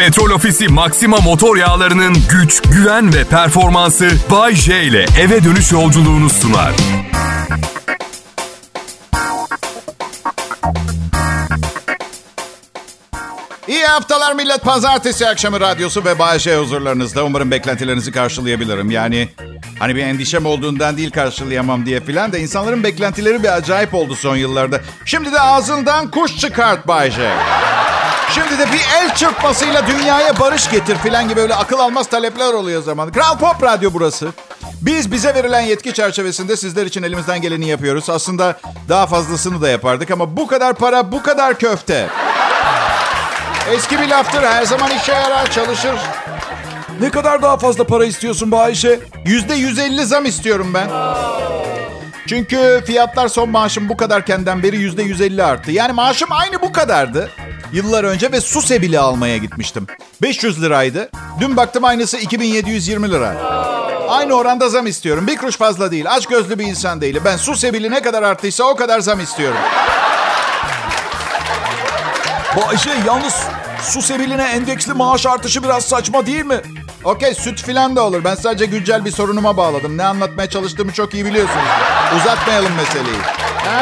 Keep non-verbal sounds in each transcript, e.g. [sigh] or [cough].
Petrol Ofisi Maxima motor yağlarının güç, güven ve performansı Bay J ile eve dönüş yolculuğunu sunar. İyi haftalar millet. Pazartesi akşamı radyosu ve Bayşe huzurlarınızda. Umarım beklentilerinizi karşılayabilirim. Yani hani bir endişem olduğundan değil karşılayamam diye filan da insanların beklentileri bir acayip oldu son yıllarda. Şimdi de ağzından kuş çıkart Bayşe. Şimdi de bir el çırpmasıyla dünyaya barış getir filan gibi öyle akıl almaz talepler oluyor zaman. Kral Pop Radyo burası. Biz bize verilen yetki çerçevesinde sizler için elimizden geleni yapıyoruz. Aslında daha fazlasını da yapardık ama bu kadar para, bu kadar köfte. Eski bir laftır. Her zaman işe yarar, çalışır. Ne kadar daha fazla para istiyorsun bu Ayşe? Yüzde 150 zam istiyorum ben. Çünkü fiyatlar son maaşım bu kadarkenden beri yüzde 150 arttı. Yani maaşım aynı bu kadardı. Yıllar önce ve su sebili almaya gitmiştim. 500 liraydı. Dün baktım aynısı 2720 lira. Aynı oranda zam istiyorum. Bir kuruş fazla değil. Aç gözlü bir insan değilim. Ben su sebili ne kadar arttıysa o kadar zam istiyorum. Bu Ayşe yalnız su sebiline endeksli maaş artışı biraz saçma değil mi? Okey süt filan da olur. Ben sadece güncel bir sorunuma bağladım. Ne anlatmaya çalıştığımı çok iyi biliyorsunuz. Uzatmayalım meseleyi. Ha?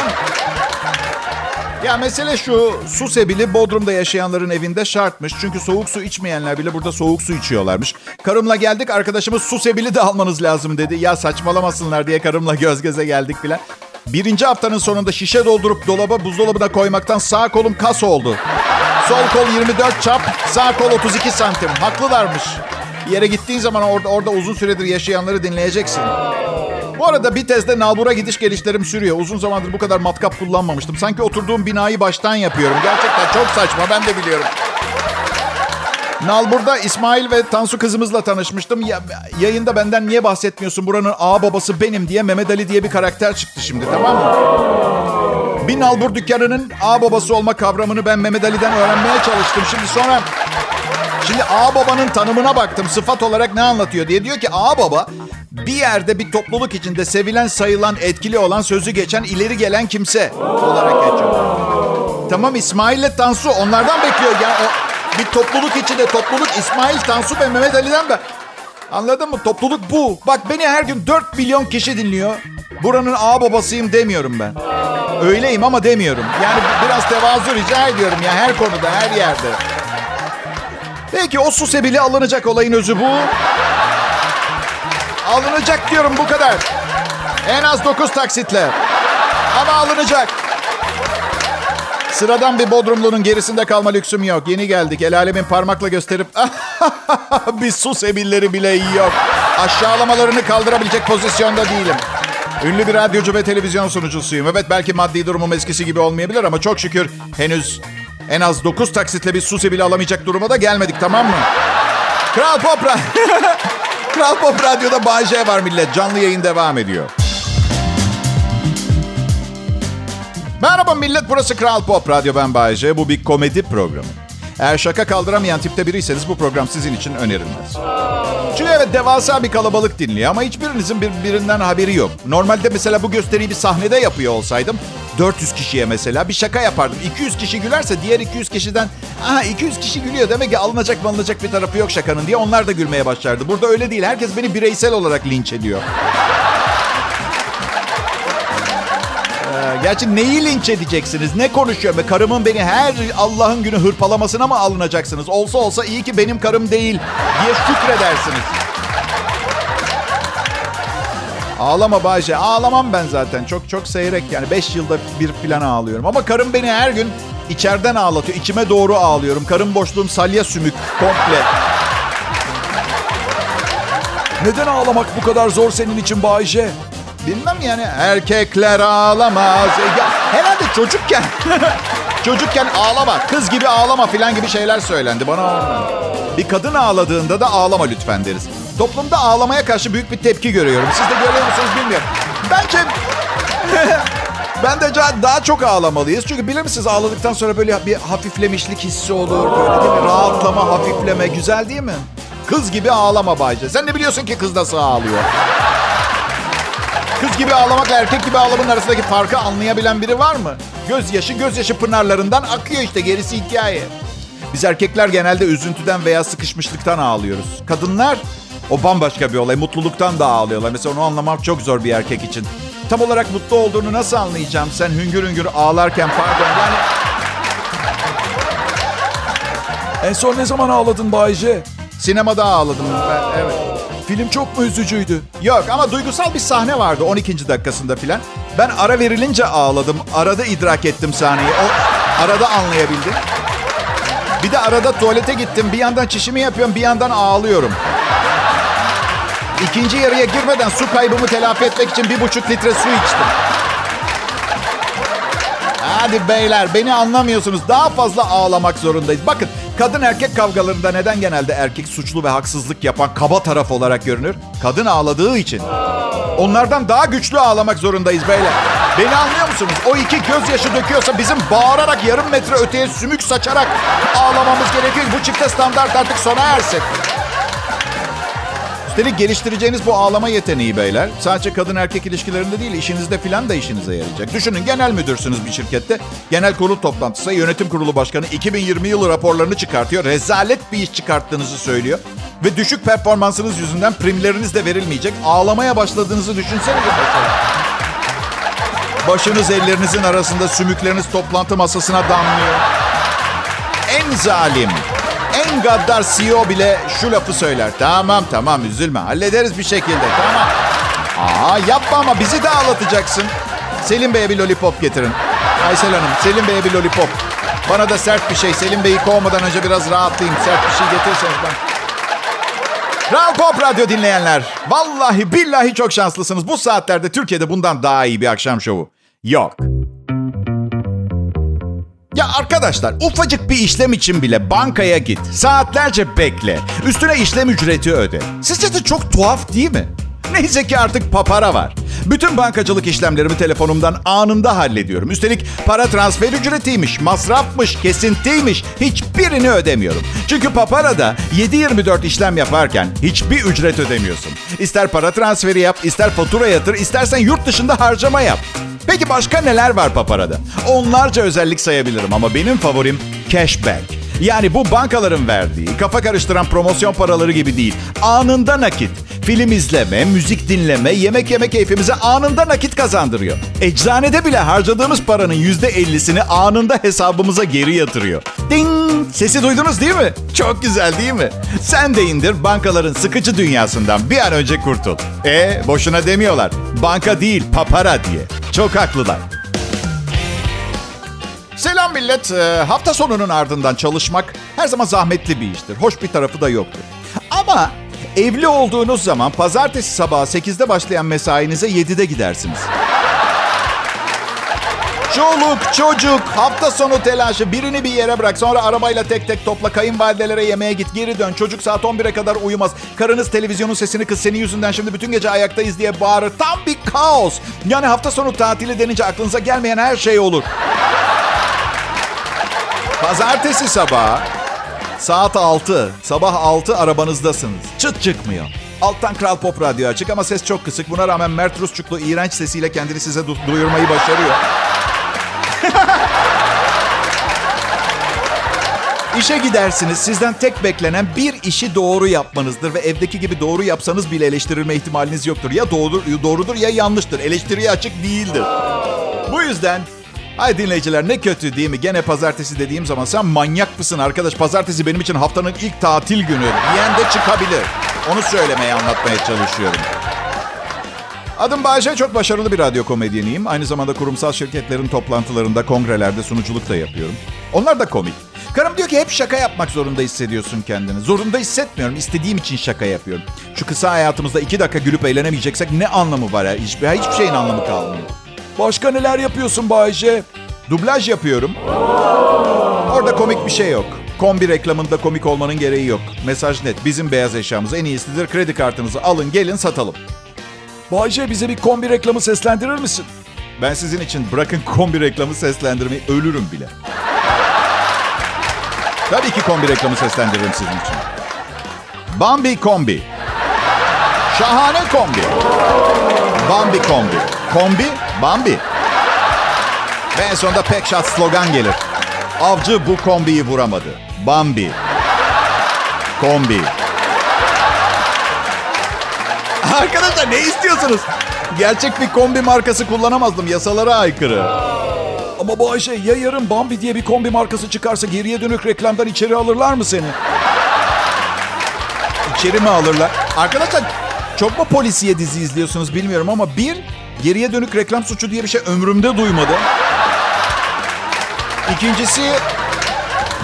Ya mesele şu, su sebili Bodrum'da yaşayanların evinde şartmış. Çünkü soğuk su içmeyenler bile burada soğuk su içiyorlarmış. Karımla geldik, arkadaşımız su sebili de almanız lazım dedi. Ya saçmalamasınlar diye karımla göz göze geldik filan. Birinci haftanın sonunda şişe doldurup dolaba buzdolabına koymaktan sağ kolum kas oldu. Sol kol 24 çap, sağ kol 32 santim. Haklılarmış. Bir yere gittiğin zaman orada, orada uzun süredir yaşayanları dinleyeceksin. Bu arada bir tezde nalbura gidiş gelişlerim sürüyor. Uzun zamandır bu kadar matkap kullanmamıştım. Sanki oturduğum binayı baştan yapıyorum. Gerçekten çok saçma ben de biliyorum. Nalbur'da İsmail ve Tansu kızımızla tanışmıştım. Ya, yayında benden niye bahsetmiyorsun? Buranın ağa babası benim diye Mehmet Ali diye bir karakter çıktı şimdi tamam mı? Bir nalbur dükkanının ağa babası olma kavramını ben Mehmet Ali'den öğrenmeye çalıştım. Şimdi sonra Şimdi ağa babanın tanımına baktım. Sıfat olarak ne anlatıyor diye. Diyor ki ağa baba bir yerde bir topluluk içinde sevilen, sayılan, etkili olan, sözü geçen, ileri gelen kimse olarak geçiyor. Tamam İsmail ile Tansu onlardan bekliyor. Yani o bir topluluk içinde topluluk İsmail, Tansu ve Mehmet Ali'den de. Anladın mı? Topluluk bu. Bak beni her gün 4 milyon kişi dinliyor. Buranın ağa babasıyım demiyorum ben. Öyleyim ama demiyorum. Yani biraz tevazu rica ediyorum ya her konuda, her yerde. Peki o su sebili alınacak olayın özü bu. Alınacak diyorum bu kadar. En az 9 taksitle. Ama alınacak. Sıradan bir Bodrumlu'nun gerisinde kalma lüksüm yok. Yeni geldik. El alemin parmakla gösterip [laughs] bir su sebilleri bile yok. Aşağılamalarını kaldırabilecek pozisyonda değilim. Ünlü bir radyocu ve televizyon sunucusuyum. Evet belki maddi durumum eskisi gibi olmayabilir ama çok şükür henüz en az 9 taksitle bir su sebili alamayacak duruma da gelmedik tamam mı? Kral Pop, [laughs] Kral Pop Radyo'da Bay J var millet. Canlı yayın devam ediyor. Merhaba millet burası Kral Pop Radyo ben Bay J. Bu bir komedi programı. Eğer şaka kaldıramayan tipte biriyseniz bu program sizin için önerilmez. Çünkü evet devasa bir kalabalık dinliyor ama hiçbirinizin birbirinden haberi yok. Normalde mesela bu gösteriyi bir sahnede yapıyor olsaydım 400 kişiye mesela bir şaka yapardım. 200 kişi gülerse diğer 200 kişiden aha 200 kişi gülüyor demek ki alınacak alınacak bir tarafı yok şakanın diye onlar da gülmeye başlardı. Burada öyle değil. Herkes beni bireysel olarak linç ediyor. Gerçi neyi linç edeceksiniz? Ne konuşuyor? Be? Karımın beni her Allah'ın günü hırpalamasına mı alınacaksınız? Olsa olsa iyi ki benim karım değil diye şükredersiniz. Ağlama Bayce. Ağlamam ben zaten. Çok çok seyrek yani. Beş yılda bir plan ağlıyorum. Ama karım beni her gün içeriden ağlatıyor. İçime doğru ağlıyorum. Karım boşluğum salya sümük. Komple. Neden ağlamak bu kadar zor senin için Bayce? Bilmem yani erkekler ağlamaz. Ya, herhalde çocukken [laughs] çocukken ağlama, kız gibi ağlama filan gibi şeyler söylendi bana. Bir kadın ağladığında da ağlama lütfen deriz. Toplumda ağlamaya karşı büyük bir tepki görüyorum. Siz de görüyor musunuz bilmiyorum. Bence [laughs] ben de daha çok ağlamalıyız. Çünkü bilir misiniz ağladıktan sonra böyle bir hafiflemişlik hissi olur. Böyle değil mi? Rahatlama, hafifleme. Güzel değil mi? Kız gibi ağlama Bayce. Sen ne biliyorsun ki kız nasıl ağlıyor? Kız gibi ağlamakla erkek gibi ağlamanın arasındaki farkı anlayabilen biri var mı? Gözyaşı gözyaşı pınarlarından akıyor işte gerisi hikaye. Biz erkekler genelde üzüntüden veya sıkışmışlıktan ağlıyoruz. Kadınlar o bambaşka bir olay. Mutluluktan da ağlıyorlar. Mesela onu anlamak çok zor bir erkek için. Tam olarak mutlu olduğunu nasıl anlayacağım? Sen hüngür hüngür ağlarken pardon yani... En son ne zaman ağladın Bayce? Sinemada ağladım ben, evet. Film çok mu üzücüydü? Yok ama duygusal bir sahne vardı 12. dakikasında filan. Ben ara verilince ağladım. Arada idrak ettim sahneyi. O arada anlayabildim. Bir de arada tuvalete gittim. Bir yandan çişimi yapıyorum, bir yandan ağlıyorum. İkinci yarıya girmeden su kaybımı telafi etmek için bir buçuk litre su içtim. Hadi beyler beni anlamıyorsunuz. Daha fazla ağlamak zorundayız. Bakın kadın erkek kavgalarında neden genelde erkek suçlu ve haksızlık yapan kaba taraf olarak görünür? Kadın ağladığı için. Onlardan daha güçlü ağlamak zorundayız beyler. Beni anlıyor musunuz? O iki gözyaşı döküyorsa bizim bağırarak yarım metre öteye sümük saçarak ağlamamız gerekiyor. Bu çifte standart artık sona ersin. Üstelik geliştireceğiniz bu ağlama yeteneği beyler sadece kadın erkek ilişkilerinde değil işinizde filan da işinize yarayacak. Düşünün genel müdürsünüz bir şirkette. Genel kurul toplantısı yönetim kurulu başkanı 2020 yılı raporlarını çıkartıyor. Rezalet bir iş çıkarttığınızı söylüyor. Ve düşük performansınız yüzünden primleriniz de verilmeyecek. Ağlamaya başladığınızı düşünsenize. Başınız ellerinizin arasında sümükleriniz toplantı masasına damlıyor. En zalim, en gaddar CEO bile şu lafı söyler. Tamam tamam üzülme hallederiz bir şekilde tamam. Aa yapma ama bizi de ağlatacaksın. Selim Bey'e bir lollipop getirin. Aysel Hanım Selim Bey'e bir lollipop. Bana da sert bir şey. Selim Bey'i kovmadan önce biraz rahatlayayım. Sert bir şey getirirseniz ben. Kral Pop Radyo dinleyenler. Vallahi billahi çok şanslısınız. Bu saatlerde Türkiye'de bundan daha iyi bir akşam şovu. Yok. Ya arkadaşlar ufacık bir işlem için bile bankaya git. Saatlerce bekle. Üstüne işlem ücreti öde. Sizce de çok tuhaf değil mi? Neyse ki artık papara var. Bütün bankacılık işlemlerimi telefonumdan anında hallediyorum. Üstelik para transfer ücretiymiş, masrafmış, kesintiymiş. Hiçbirini ödemiyorum. Çünkü paparada 7-24 işlem yaparken hiçbir ücret ödemiyorsun. İster para transferi yap, ister fatura yatır, istersen yurt dışında harcama yap. Peki başka neler var paparada? Onlarca özellik sayabilirim ama benim favorim cashback. Yani bu bankaların verdiği, kafa karıştıran promosyon paraları gibi değil. Anında nakit. Film izleme, müzik dinleme, yemek yeme keyfimize anında nakit kazandırıyor. Eczanede bile harcadığımız paranın %50'sini anında hesabımıza geri yatırıyor. Ding! Sesi duydunuz değil mi? Çok güzel değil mi? Sen de indir bankaların sıkıcı dünyasından bir an önce kurtul. E boşuna demiyorlar. Banka değil papara diye. Çok haklılar. Selam millet. Ee, hafta sonunun ardından çalışmak her zaman zahmetli bir iştir. Hoş bir tarafı da yoktur. Ama evli olduğunuz zaman pazartesi sabahı 8'de başlayan mesainize 7'de gidersiniz. Çoluk, çocuk, hafta sonu telaşı birini bir yere bırak. Sonra arabayla tek tek topla. Kayınvalidelere yemeğe git. Geri dön. Çocuk saat 11'e kadar uyumaz. Karınız televizyonun sesini kız senin yüzünden şimdi bütün gece ayaktayız diye bağırır. Tam bir kaos. Yani hafta sonu tatili denince aklınıza gelmeyen her şey olur. Pazartesi sabahı saat 6. Sabah 6 arabanızdasınız. Çıt çıkmıyor. Alttan Kral Pop Radyo açık ama ses çok kısık. Buna rağmen Mert Rusçuklu iğrenç sesiyle kendini size du- duyurmayı başarıyor. İşe gidersiniz. Sizden tek beklenen bir işi doğru yapmanızdır ve evdeki gibi doğru yapsanız bile eleştirilme ihtimaliniz yoktur. Ya doğru, doğrudur ya yanlıştır. Eleştiriye açık değildir. Bu yüzden Hay dinleyiciler ne kötü değil mi? Gene pazartesi dediğim zaman sen manyak mısın arkadaş? Pazartesi benim için haftanın ilk tatil günü. Diyen de çıkabilir. Onu söylemeye anlatmaya çalışıyorum. Adım Bayece, çok başarılı bir radyo komedyeniyim. Aynı zamanda kurumsal şirketlerin toplantılarında, kongrelerde sunuculuk da yapıyorum. Onlar da komik. Karım diyor ki hep şaka yapmak zorunda hissediyorsun kendini. Zorunda hissetmiyorum. İstediğim için şaka yapıyorum. Şu kısa hayatımızda iki dakika gülüp eğlenemeyeceksek ne anlamı var ya? Hiçbir, hiçbir şeyin anlamı kalmıyor. Başka neler yapıyorsun Bayce? Dublaj yapıyorum. Orada komik bir şey yok. Kombi reklamında komik olmanın gereği yok. Mesaj net. Bizim beyaz eşyamız en iyisidir. Kredi kartınızı alın gelin satalım. Bayce bize bir kombi reklamı seslendirir misin? Ben sizin için bırakın kombi reklamı seslendirmeyi ölürüm bile. Tabii ki kombi reklamı seslendiririm sizin için. Bambi kombi. Şahane kombi. Bambi kombi. Kombi, Bambi. Ve en sonunda pek şat slogan gelir. Avcı bu kombiyi vuramadı. Bambi. Kombi. [laughs] Arkadaşlar ne istiyorsunuz? Gerçek bir kombi markası kullanamazdım. Yasalara aykırı. Ama bu Ayşe ya yarın Bambi diye bir kombi markası çıkarsa geriye dönük reklamdan içeri alırlar mı seni? İçeri mi alırlar? Arkadaşlar çok mu polisiye dizi izliyorsunuz bilmiyorum ama bir geriye dönük reklam suçu diye bir şey ömrümde duymadım. İkincisi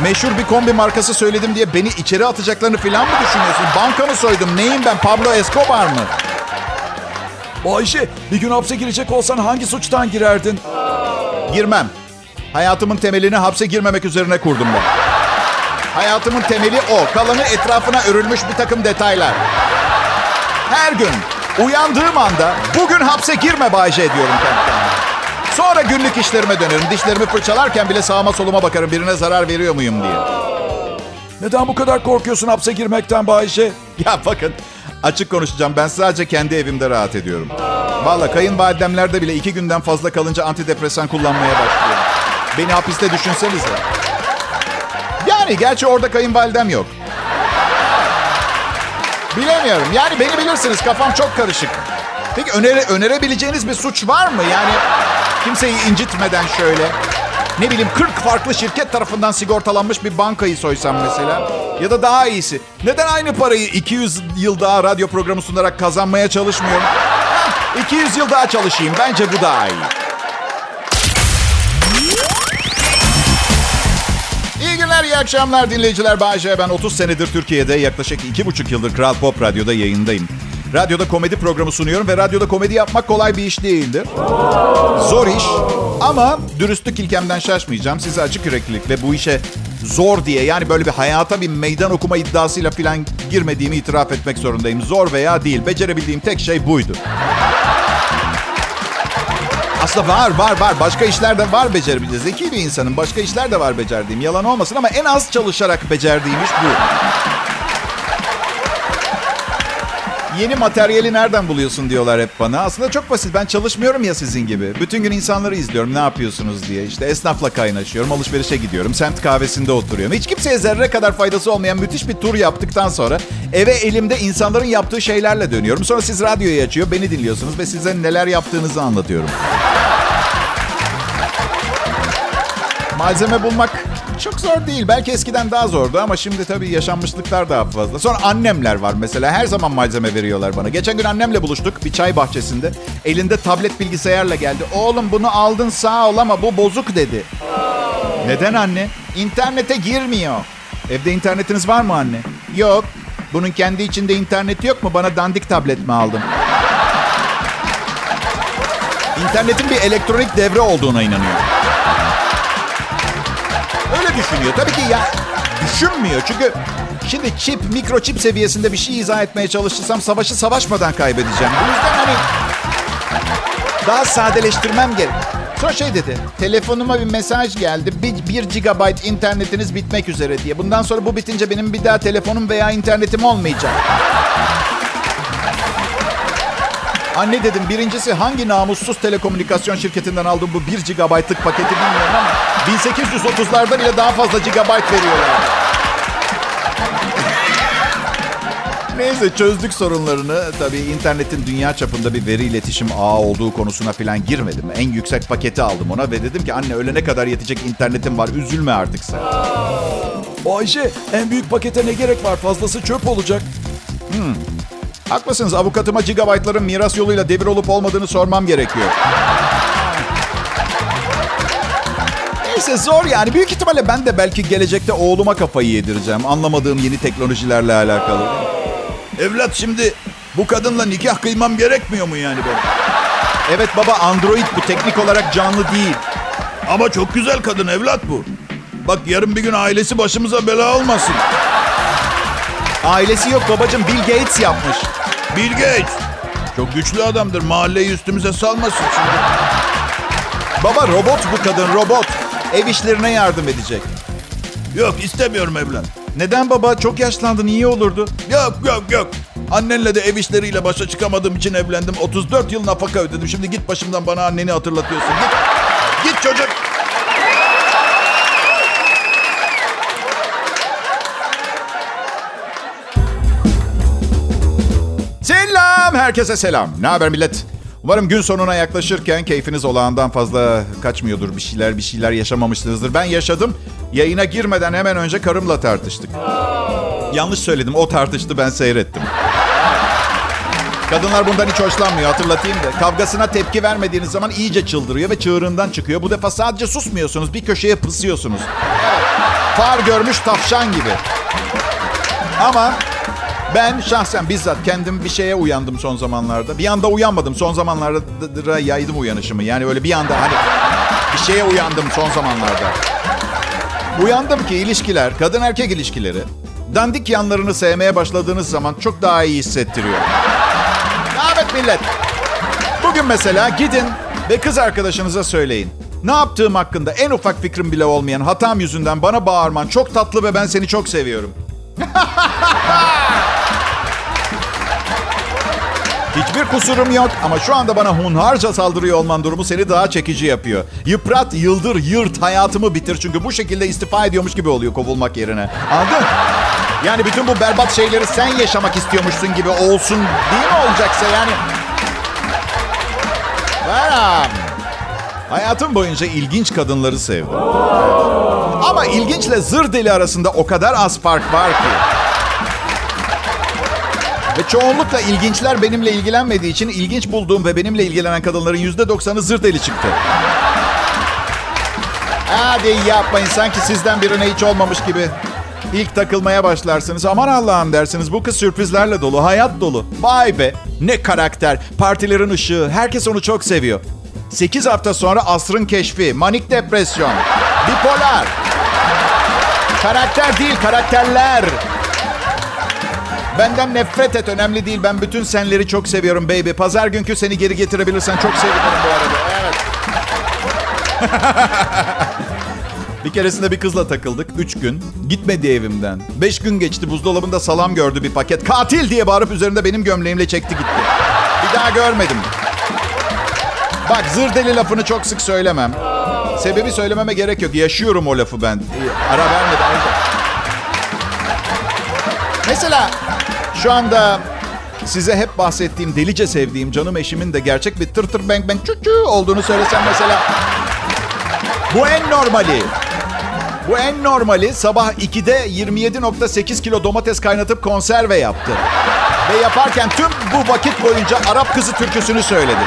meşhur bir kombi markası söyledim diye beni içeri atacaklarını falan mı düşünüyorsun? Banka mı soydum? Neyim ben? Pablo Escobar mı? Ayşe bir gün hapse girecek olsan hangi suçtan girerdin? Girmem. Hayatımın temelini hapse girmemek üzerine kurdum ben. Hayatımın temeli o. Kalanı etrafına örülmüş bir takım detaylar. Her gün uyandığım anda bugün hapse girme Bayce diyorum kendi kendime. Sonra günlük işlerime dönerim. Dişlerimi fırçalarken bile sağıma soluma bakarım. Birine zarar veriyor muyum diye. Neden bu kadar korkuyorsun hapse girmekten bu Ayşe? [laughs] Ya bakın açık konuşacağım. Ben sadece kendi evimde rahat ediyorum. Valla kayınvalidemlerde bile iki günden fazla kalınca antidepresan kullanmaya başlıyor. Beni hapiste düşünsenize. Yani gerçi orada kayınvalidem yok. Bilemiyorum. Yani beni bilirsiniz kafam çok karışık. Peki öneri, önerebileceğiniz bir suç var mı? Yani kimseyi incitmeden şöyle. Ne bileyim 40 farklı şirket tarafından sigortalanmış bir bankayı soysam mesela. Ya da daha iyisi. Neden aynı parayı 200 yıl daha radyo programı sunarak kazanmaya çalışmıyorum? Heh, 200 yıl daha çalışayım. Bence bu daha iyi. İyi günler, iyi akşamlar dinleyiciler. Bayce ben 30 senedir Türkiye'de yaklaşık 2,5 yıldır Kral Pop Radyo'da yayındayım. Radyoda komedi programı sunuyorum ve radyoda komedi yapmak kolay bir iş değildir. Zor iş ama dürüstlük ilkemden şaşmayacağım. Size açık yüreklilik ve bu işe zor diye yani böyle bir hayata bir meydan okuma iddiasıyla falan girmediğimi itiraf etmek zorundayım. Zor veya değil. Becerebildiğim tek şey buydu. Aslında var var var. Başka işler de var becerebileceğiz. Zeki bir insanım. Başka işler de var becerdiğim. Yalan olmasın ama en az çalışarak becerdiğim iş bu. Yeni materyali nereden buluyorsun diyorlar hep bana. Aslında çok basit. Ben çalışmıyorum ya sizin gibi. Bütün gün insanları izliyorum ne yapıyorsunuz diye. İşte esnafla kaynaşıyorum, alışverişe gidiyorum, semt kahvesinde oturuyorum. Hiç kimseye zerre kadar faydası olmayan müthiş bir tur yaptıktan sonra eve elimde insanların yaptığı şeylerle dönüyorum. Sonra siz radyoyu açıyor, beni dinliyorsunuz ve size neler yaptığınızı anlatıyorum. Malzeme bulmak çok zor değil. Belki eskiden daha zordu ama şimdi tabii yaşanmışlıklar daha fazla. Sonra annemler var mesela. Her zaman malzeme veriyorlar bana. Geçen gün annemle buluştuk bir çay bahçesinde. Elinde tablet bilgisayarla geldi. Oğlum bunu aldın sağ ol ama bu bozuk dedi. Neden anne? İnternete girmiyor. Evde internetiniz var mı anne? Yok. Bunun kendi içinde interneti yok mu? Bana dandik tablet mi aldın? İnternetin bir elektronik devre olduğuna inanıyor. Düşünüyor. Tabii ki ya düşünmüyor. Çünkü şimdi çip, mikroçip seviyesinde bir şey izah etmeye çalışırsam savaşı savaşmadan kaybedeceğim. Bu yüzden hani daha sadeleştirmem gerek. Sonra şey dedi. Telefonuma bir mesaj geldi. Bir, bir gigabayt internetiniz bitmek üzere diye. Bundan sonra bu bitince benim bir daha telefonum veya internetim olmayacak. Anne dedim birincisi hangi namussuz telekomünikasyon şirketinden aldım bu 1 GB'lık paketi bilmiyorum ama 1830'larda bile daha fazla gigabayt veriyorlar. Neyse çözdük sorunlarını. Tabii internetin dünya çapında bir veri iletişim ağı olduğu konusuna falan girmedim. En yüksek paketi aldım ona ve dedim ki anne ölene kadar yetecek internetim var üzülme artık sen. Ayşe en büyük pakete ne gerek var fazlası çöp olacak. Haklısınız avukatıma gigabaytların miras yoluyla devir olup olmadığını sormam gerekiyor. Neyse zor yani. Büyük ihtimalle ben de belki gelecekte oğluma kafayı yedireceğim. Anlamadığım yeni teknolojilerle alakalı. Evlat şimdi bu kadınla nikah kıymam gerekmiyor mu yani ben? Evet baba Android bu teknik olarak canlı değil. Ama çok güzel kadın evlat bu. Bak yarın bir gün ailesi başımıza bela olmasın. Ailesi yok babacığım Bill Gates yapmış. Bill Gates. Çok güçlü adamdır. Mahalleyi üstümüze salmasın şimdi. Baba robot bu kadın robot. Ev işlerine yardım edecek. Yok istemiyorum evlat. Neden baba? Çok yaşlandın iyi olurdu. Yok yok yok. Annenle de ev işleriyle başa çıkamadığım için evlendim. 34 yıl nafaka ödedim. Şimdi git başımdan bana anneni hatırlatıyorsun. Git. Git çocuk. Efendim herkese selam. Ne haber millet? Umarım gün sonuna yaklaşırken keyfiniz olağandan fazla kaçmıyordur. Bir şeyler bir şeyler yaşamamışsınızdır. Ben yaşadım. Yayına girmeden hemen önce karımla tartıştık. Yanlış söyledim. O tartıştı ben seyrettim. Kadınlar bundan hiç hoşlanmıyor hatırlatayım da. Kavgasına tepki vermediğiniz zaman iyice çıldırıyor ve çığırından çıkıyor. Bu defa sadece susmuyorsunuz. Bir köşeye pısıyorsunuz. Far görmüş tavşan gibi. Ama ben şahsen bizzat kendim bir şeye uyandım son zamanlarda. Bir anda uyanmadım. Son zamanlarda yaydım uyanışımı. Yani öyle bir anda hani bir şeye uyandım son zamanlarda. Uyandım ki ilişkiler, kadın erkek ilişkileri dandik yanlarını sevmeye başladığınız zaman çok daha iyi hissettiriyor. Evet millet. Bugün mesela gidin ve kız arkadaşınıza söyleyin. Ne yaptığım hakkında en ufak fikrim bile olmayan hatam yüzünden bana bağırman çok tatlı ve ben seni çok seviyorum. [laughs] Hiçbir kusurum yok ama şu anda bana hunharca saldırıyor olman durumu seni daha çekici yapıyor. Yıprat, yıldır, yırt, hayatımı bitir. Çünkü bu şekilde istifa ediyormuş gibi oluyor kovulmak yerine. Anladın? Yani bütün bu berbat şeyleri sen yaşamak istiyormuşsun gibi olsun değil mi olacaksa yani? Ben hayatım boyunca ilginç kadınları sevdim. Ama ilginçle zır deli arasında o kadar az fark var ki. Ve çoğunlukla ilginçler benimle ilgilenmediği için ilginç bulduğum ve benimle ilgilenen kadınların yüzde doksanı zır deli çıktı. Hadi yapmayın sanki sizden birine hiç olmamış gibi. İlk takılmaya başlarsınız. Aman Allah'ım dersiniz. Bu kız sürprizlerle dolu, hayat dolu. Vay be. Ne karakter. Partilerin ışığı. Herkes onu çok seviyor. 8 hafta sonra asrın keşfi. Manik depresyon. Bipolar. Karakter değil, karakterler. Benden nefret et. Önemli değil. Ben bütün senleri çok seviyorum baby. Pazar günkü seni geri getirebilirsen çok sevinirim bu arada. Evet. [laughs] Bir keresinde bir kızla takıldık. Üç gün. Gitmedi evimden. Beş gün geçti. Buzdolabında salam gördü bir paket. Katil diye bağırıp üzerinde benim gömleğimle çekti gitti. Bir daha görmedim. Bak zır deli lafını çok sık söylemem. Sebebi söylememe gerek yok. Yaşıyorum o lafı ben. Ara vermeden. Mesela şu anda size hep bahsettiğim, delice sevdiğim canım eşimin de gerçek bir tır tır bang bang çuçu olduğunu söylesem mesela. Bu en normali. Bu en normali sabah 2'de 27.8 kilo domates kaynatıp konserve yaptı. Ve yaparken tüm bu vakit boyunca Arap kızı türküsünü söyledi.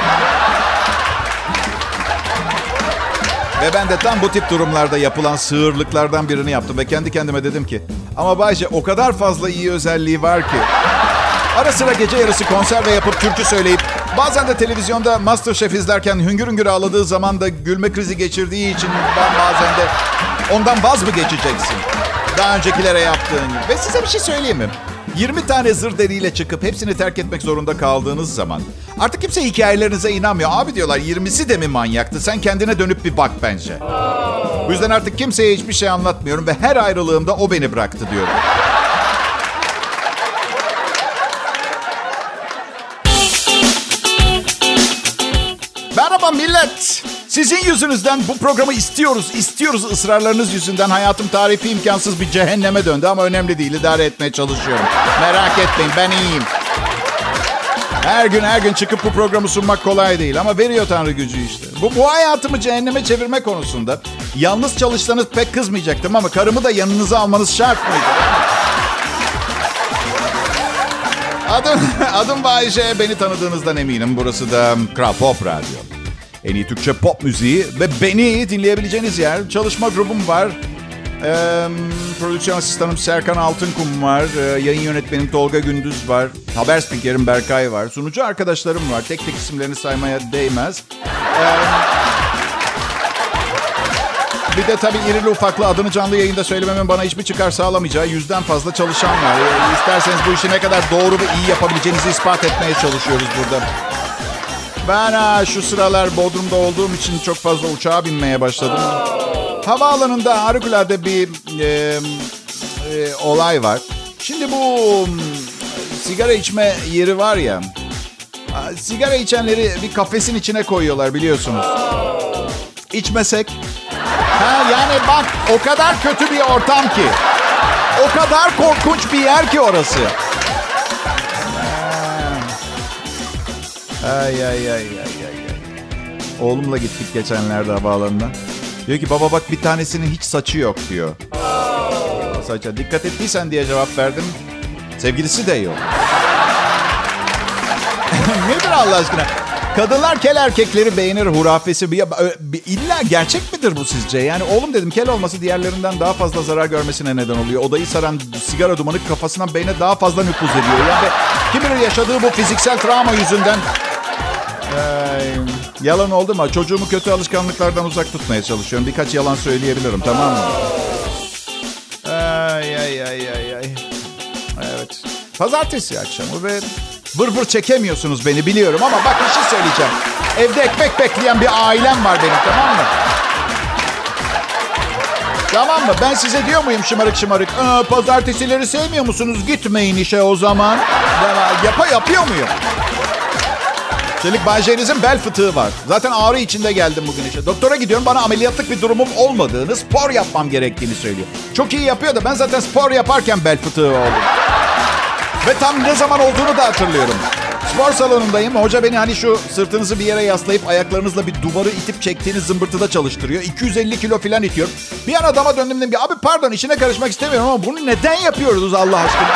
Ve ben de tam bu tip durumlarda yapılan sığırlıklardan birini yaptım. Ve kendi kendime dedim ki... Ama Bayce o kadar fazla iyi özelliği var ki... Ara sıra gece yarısı konserve yapıp türkü söyleyip... Bazen de televizyonda Masterchef izlerken hüngür hüngür ağladığı zaman da gülme krizi geçirdiği için... Bazen de ondan vaz mı geçeceksin? Daha öncekilere yaptığın. Ve size bir şey söyleyeyim mi? 20 tane zır deliyle çıkıp hepsini terk etmek zorunda kaldığınız zaman artık kimse hikayelerinize inanmıyor. Abi diyorlar 20'si de mi manyaktı? Sen kendine dönüp bir bak bence. Bu yüzden artık kimseye hiçbir şey anlatmıyorum ve her ayrılığımda o beni bıraktı diyorum. Merhaba millet. Sizin yüzünüzden bu programı istiyoruz, istiyoruz ısrarlarınız yüzünden. Hayatım tarifi imkansız bir cehenneme döndü ama önemli değil. idare etmeye çalışıyorum. Merak etmeyin ben iyiyim. Her gün her gün çıkıp bu programı sunmak kolay değil ama veriyor Tanrı gücü işte. Bu, bu hayatımı cehenneme çevirme konusunda yalnız çalışsanız pek kızmayacaktım ama karımı da yanınıza almanız şart mıydı? Adım, [laughs] adım Bayece. Beni tanıdığınızdan eminim. Burası da Kral Pop Radyo. En iyi Türkçe pop müziği ve beni dinleyebileceğiniz yer. Çalışma grubum var. Ee, prodüksiyon asistanım Serkan Altınkum var. Ee, yayın yönetmenim Tolga Gündüz var. Haber spikerim Berkay var. Sunucu arkadaşlarım var. Tek tek isimlerini saymaya değmez. Ee, bir de tabii irili ufaklı adını canlı yayında söylememin bana hiçbir çıkar sağlamayacağı yüzden fazla çalışan var. Ee, isterseniz bu işi ne kadar doğru ve iyi yapabileceğinizi ispat etmeye çalışıyoruz burada. Ben ha, şu sıralar Bodrum'da olduğum için çok fazla uçağa binmeye başladım. Havaalanında harikulade bir e, e, olay var. Şimdi bu sigara içme yeri var ya. Sigara içenleri bir kafesin içine koyuyorlar biliyorsunuz. İçmesek. Ha, yani bak o kadar kötü bir ortam ki. O kadar korkunç bir yer ki orası. Ay ay ay ay ay. Oğlumla gittik geçenlerde havaalanına. Diyor ki baba bak bir tanesinin hiç saçı yok diyor. Saça dikkat ettiysen diye cevap verdim. Sevgilisi de yok. [laughs] Nedir Allah aşkına? Kadınlar kel erkekleri beğenir hurafesi. Bir, bir, illa gerçek midir bu sizce? Yani oğlum dedim kel olması diğerlerinden daha fazla zarar görmesine neden oluyor. Odayı saran sigara dumanı kafasından beyne daha fazla nüfuz ediyor. Yani kim bilir yaşadığı bu fiziksel travma yüzünden Ay, yalan oldu mu? Çocuğumu kötü alışkanlıklardan uzak tutmaya çalışıyorum. Birkaç yalan söyleyebilirim tamam mı? Ay ay ay ay ay. Evet. Pazartesi akşamı ve vır vır çekemiyorsunuz beni biliyorum ama bak bir şey söyleyeceğim. Evde ekmek bekleyen bir ailem var benim tamam mı? Tamam mı? Ben size diyor muyum şımarık şımarık? Aa, pazartesileri sevmiyor musunuz? Gitmeyin işe o zaman. Yapa yapıyor muyum? Üstelik Bayce'nizin bel fıtığı var. Zaten ağrı içinde geldim bugün işe. Doktora gidiyorum bana ameliyatlık bir durumum olmadığını, spor yapmam gerektiğini söylüyor. Çok iyi yapıyor da ben zaten spor yaparken bel fıtığı oldum. Ve tam ne zaman olduğunu da hatırlıyorum. Spor salonundayım. Hoca beni hani şu sırtınızı bir yere yaslayıp ayaklarınızla bir duvarı itip çektiğiniz zımbırtıda çalıştırıyor. 250 kilo falan itiyor. Bir an adama döndüm dedim abi pardon işine karışmak istemiyorum ama bunu neden yapıyoruz Allah aşkına?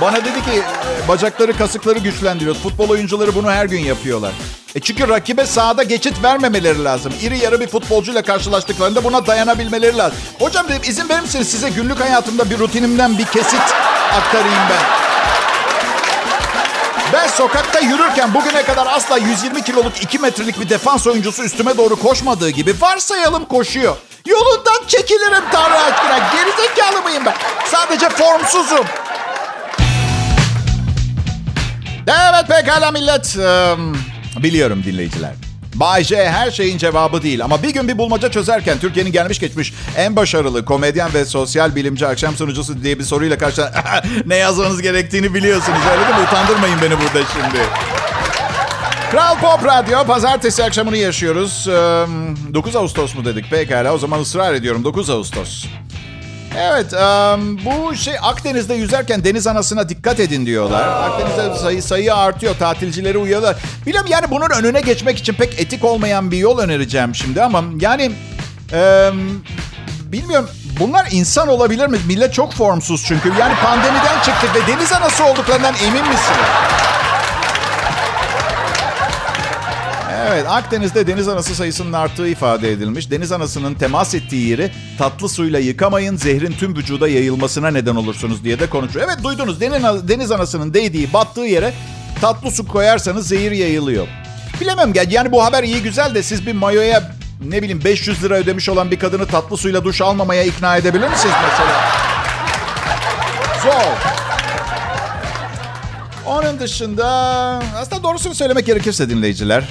Bana dedi ki bacakları kasıkları güçlendiriyor. Futbol oyuncuları bunu her gün yapıyorlar. E çünkü rakibe sahada geçit vermemeleri lazım. İri yarı bir futbolcuyla karşılaştıklarında buna dayanabilmeleri lazım. Hocam dedim izin verir misiniz size günlük hayatımda bir rutinimden bir kesit aktarayım ben. Ben sokakta yürürken bugüne kadar asla 120 kiloluk 2 metrelik bir defans oyuncusu üstüme doğru koşmadığı gibi varsayalım koşuyor. Yolundan çekilirim Tanrı aşkına. Gerizekalı mıyım ben? Sadece formsuzum. Evet pekala millet. Biliyorum dinleyiciler. Bay J her şeyin cevabı değil ama bir gün bir bulmaca çözerken Türkiye'nin gelmiş geçmiş en başarılı komedyen ve sosyal bilimci akşam sunucusu diye bir soruyla karşı [laughs] ne yazmanız gerektiğini biliyorsunuz öyle değil mi? Utandırmayın beni burada şimdi. Kral Pop Radyo pazartesi akşamını yaşıyoruz. 9 Ağustos mu dedik? Pekala o zaman ısrar ediyorum 9 Ağustos. Evet, um, bu şey Akdeniz'de yüzerken deniz anasına dikkat edin diyorlar. Akdeniz'de sayı sayı artıyor, tatilcileri uyuyorlar. Bilmiyorum yani bunun önüne geçmek için pek etik olmayan bir yol önereceğim şimdi ama yani um, bilmiyorum bunlar insan olabilir mi? Millet çok formsuz çünkü. Yani pandemiden çıktık ve deniz anası olduklarından emin misiniz? Evet, Akdeniz'de deniz anası sayısının arttığı ifade edilmiş. Deniz anasının temas ettiği yeri tatlı suyla yıkamayın, zehrin tüm vücuda yayılmasına neden olursunuz diye de konuşuyor. Evet duydunuz, deniz anasının değdiği, battığı yere tatlı su koyarsanız zehir yayılıyor. Bilemem gel, yani bu haber iyi güzel de siz bir mayoya ne bileyim 500 lira ödemiş olan bir kadını tatlı suyla duş almamaya ikna edebilir misiniz mesela? Zor. Onun dışında aslında doğrusunu söylemek gerekirse dinleyiciler.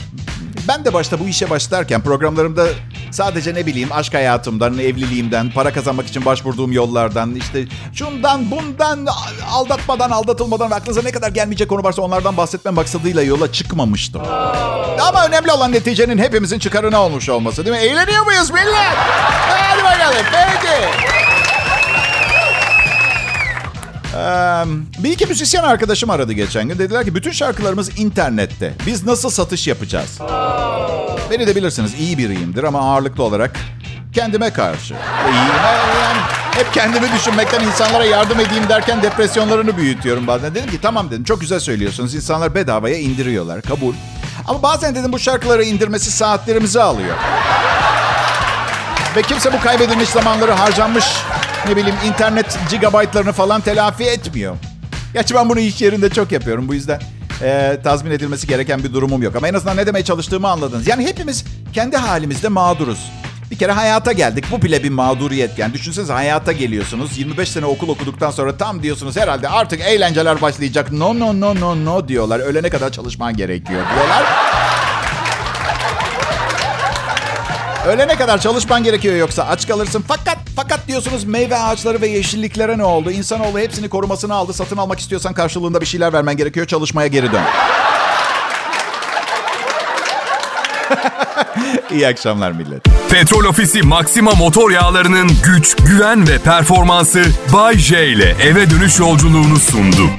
Ben de başta bu işe başlarken programlarımda sadece ne bileyim aşk hayatımdan, evliliğimden, para kazanmak için başvurduğum yollardan, işte şundan bundan aldatmadan, aldatılmadan ve aklınıza ne kadar gelmeyecek konu varsa onlardan bahsetme maksadıyla yola çıkmamıştım. Ama önemli olan neticenin hepimizin çıkarına olmuş olması değil mi? Eğleniyor muyuz millet? Hadi bakalım. Peki. Bir iki müzisyen arkadaşım aradı geçen gün. Dediler ki bütün şarkılarımız internette. Biz nasıl satış yapacağız? Beni de bilirsiniz iyi biriyimdir ama ağırlıklı olarak kendime karşı. İyi, yani hep kendimi düşünmekten insanlara yardım edeyim derken depresyonlarını büyütüyorum bazen. Dedim ki tamam dedim çok güzel söylüyorsunuz. İnsanlar bedavaya indiriyorlar kabul. Ama bazen dedim bu şarkıları indirmesi saatlerimizi alıyor. Ve kimse bu kaybedilmiş zamanları harcanmış ne bileyim internet gigabaytlarını falan telafi etmiyor. Gerçi ben bunu iş yerinde çok yapıyorum. Bu yüzden e, tazmin edilmesi gereken bir durumum yok. Ama en azından ne demeye çalıştığımı anladınız. Yani hepimiz kendi halimizde mağduruz. Bir kere hayata geldik. Bu bile bir mağduriyet. Yani düşünsenize hayata geliyorsunuz. 25 sene okul okuduktan sonra tam diyorsunuz herhalde artık eğlenceler başlayacak. No no no no no diyorlar. Ölene kadar çalışman gerekiyor diyorlar. Ölene kadar çalışman gerekiyor yoksa aç kalırsın. Fakat fakat diyorsunuz meyve ağaçları ve yeşilliklere ne oldu? İnsanoğlu hepsini korumasını aldı. Satın almak istiyorsan karşılığında bir şeyler vermen gerekiyor. Çalışmaya geri dön. [laughs] İyi akşamlar millet. Petrol Ofisi Maxima motor yağlarının güç, güven ve performansı Bay J ile eve dönüş yolculuğunu sundu.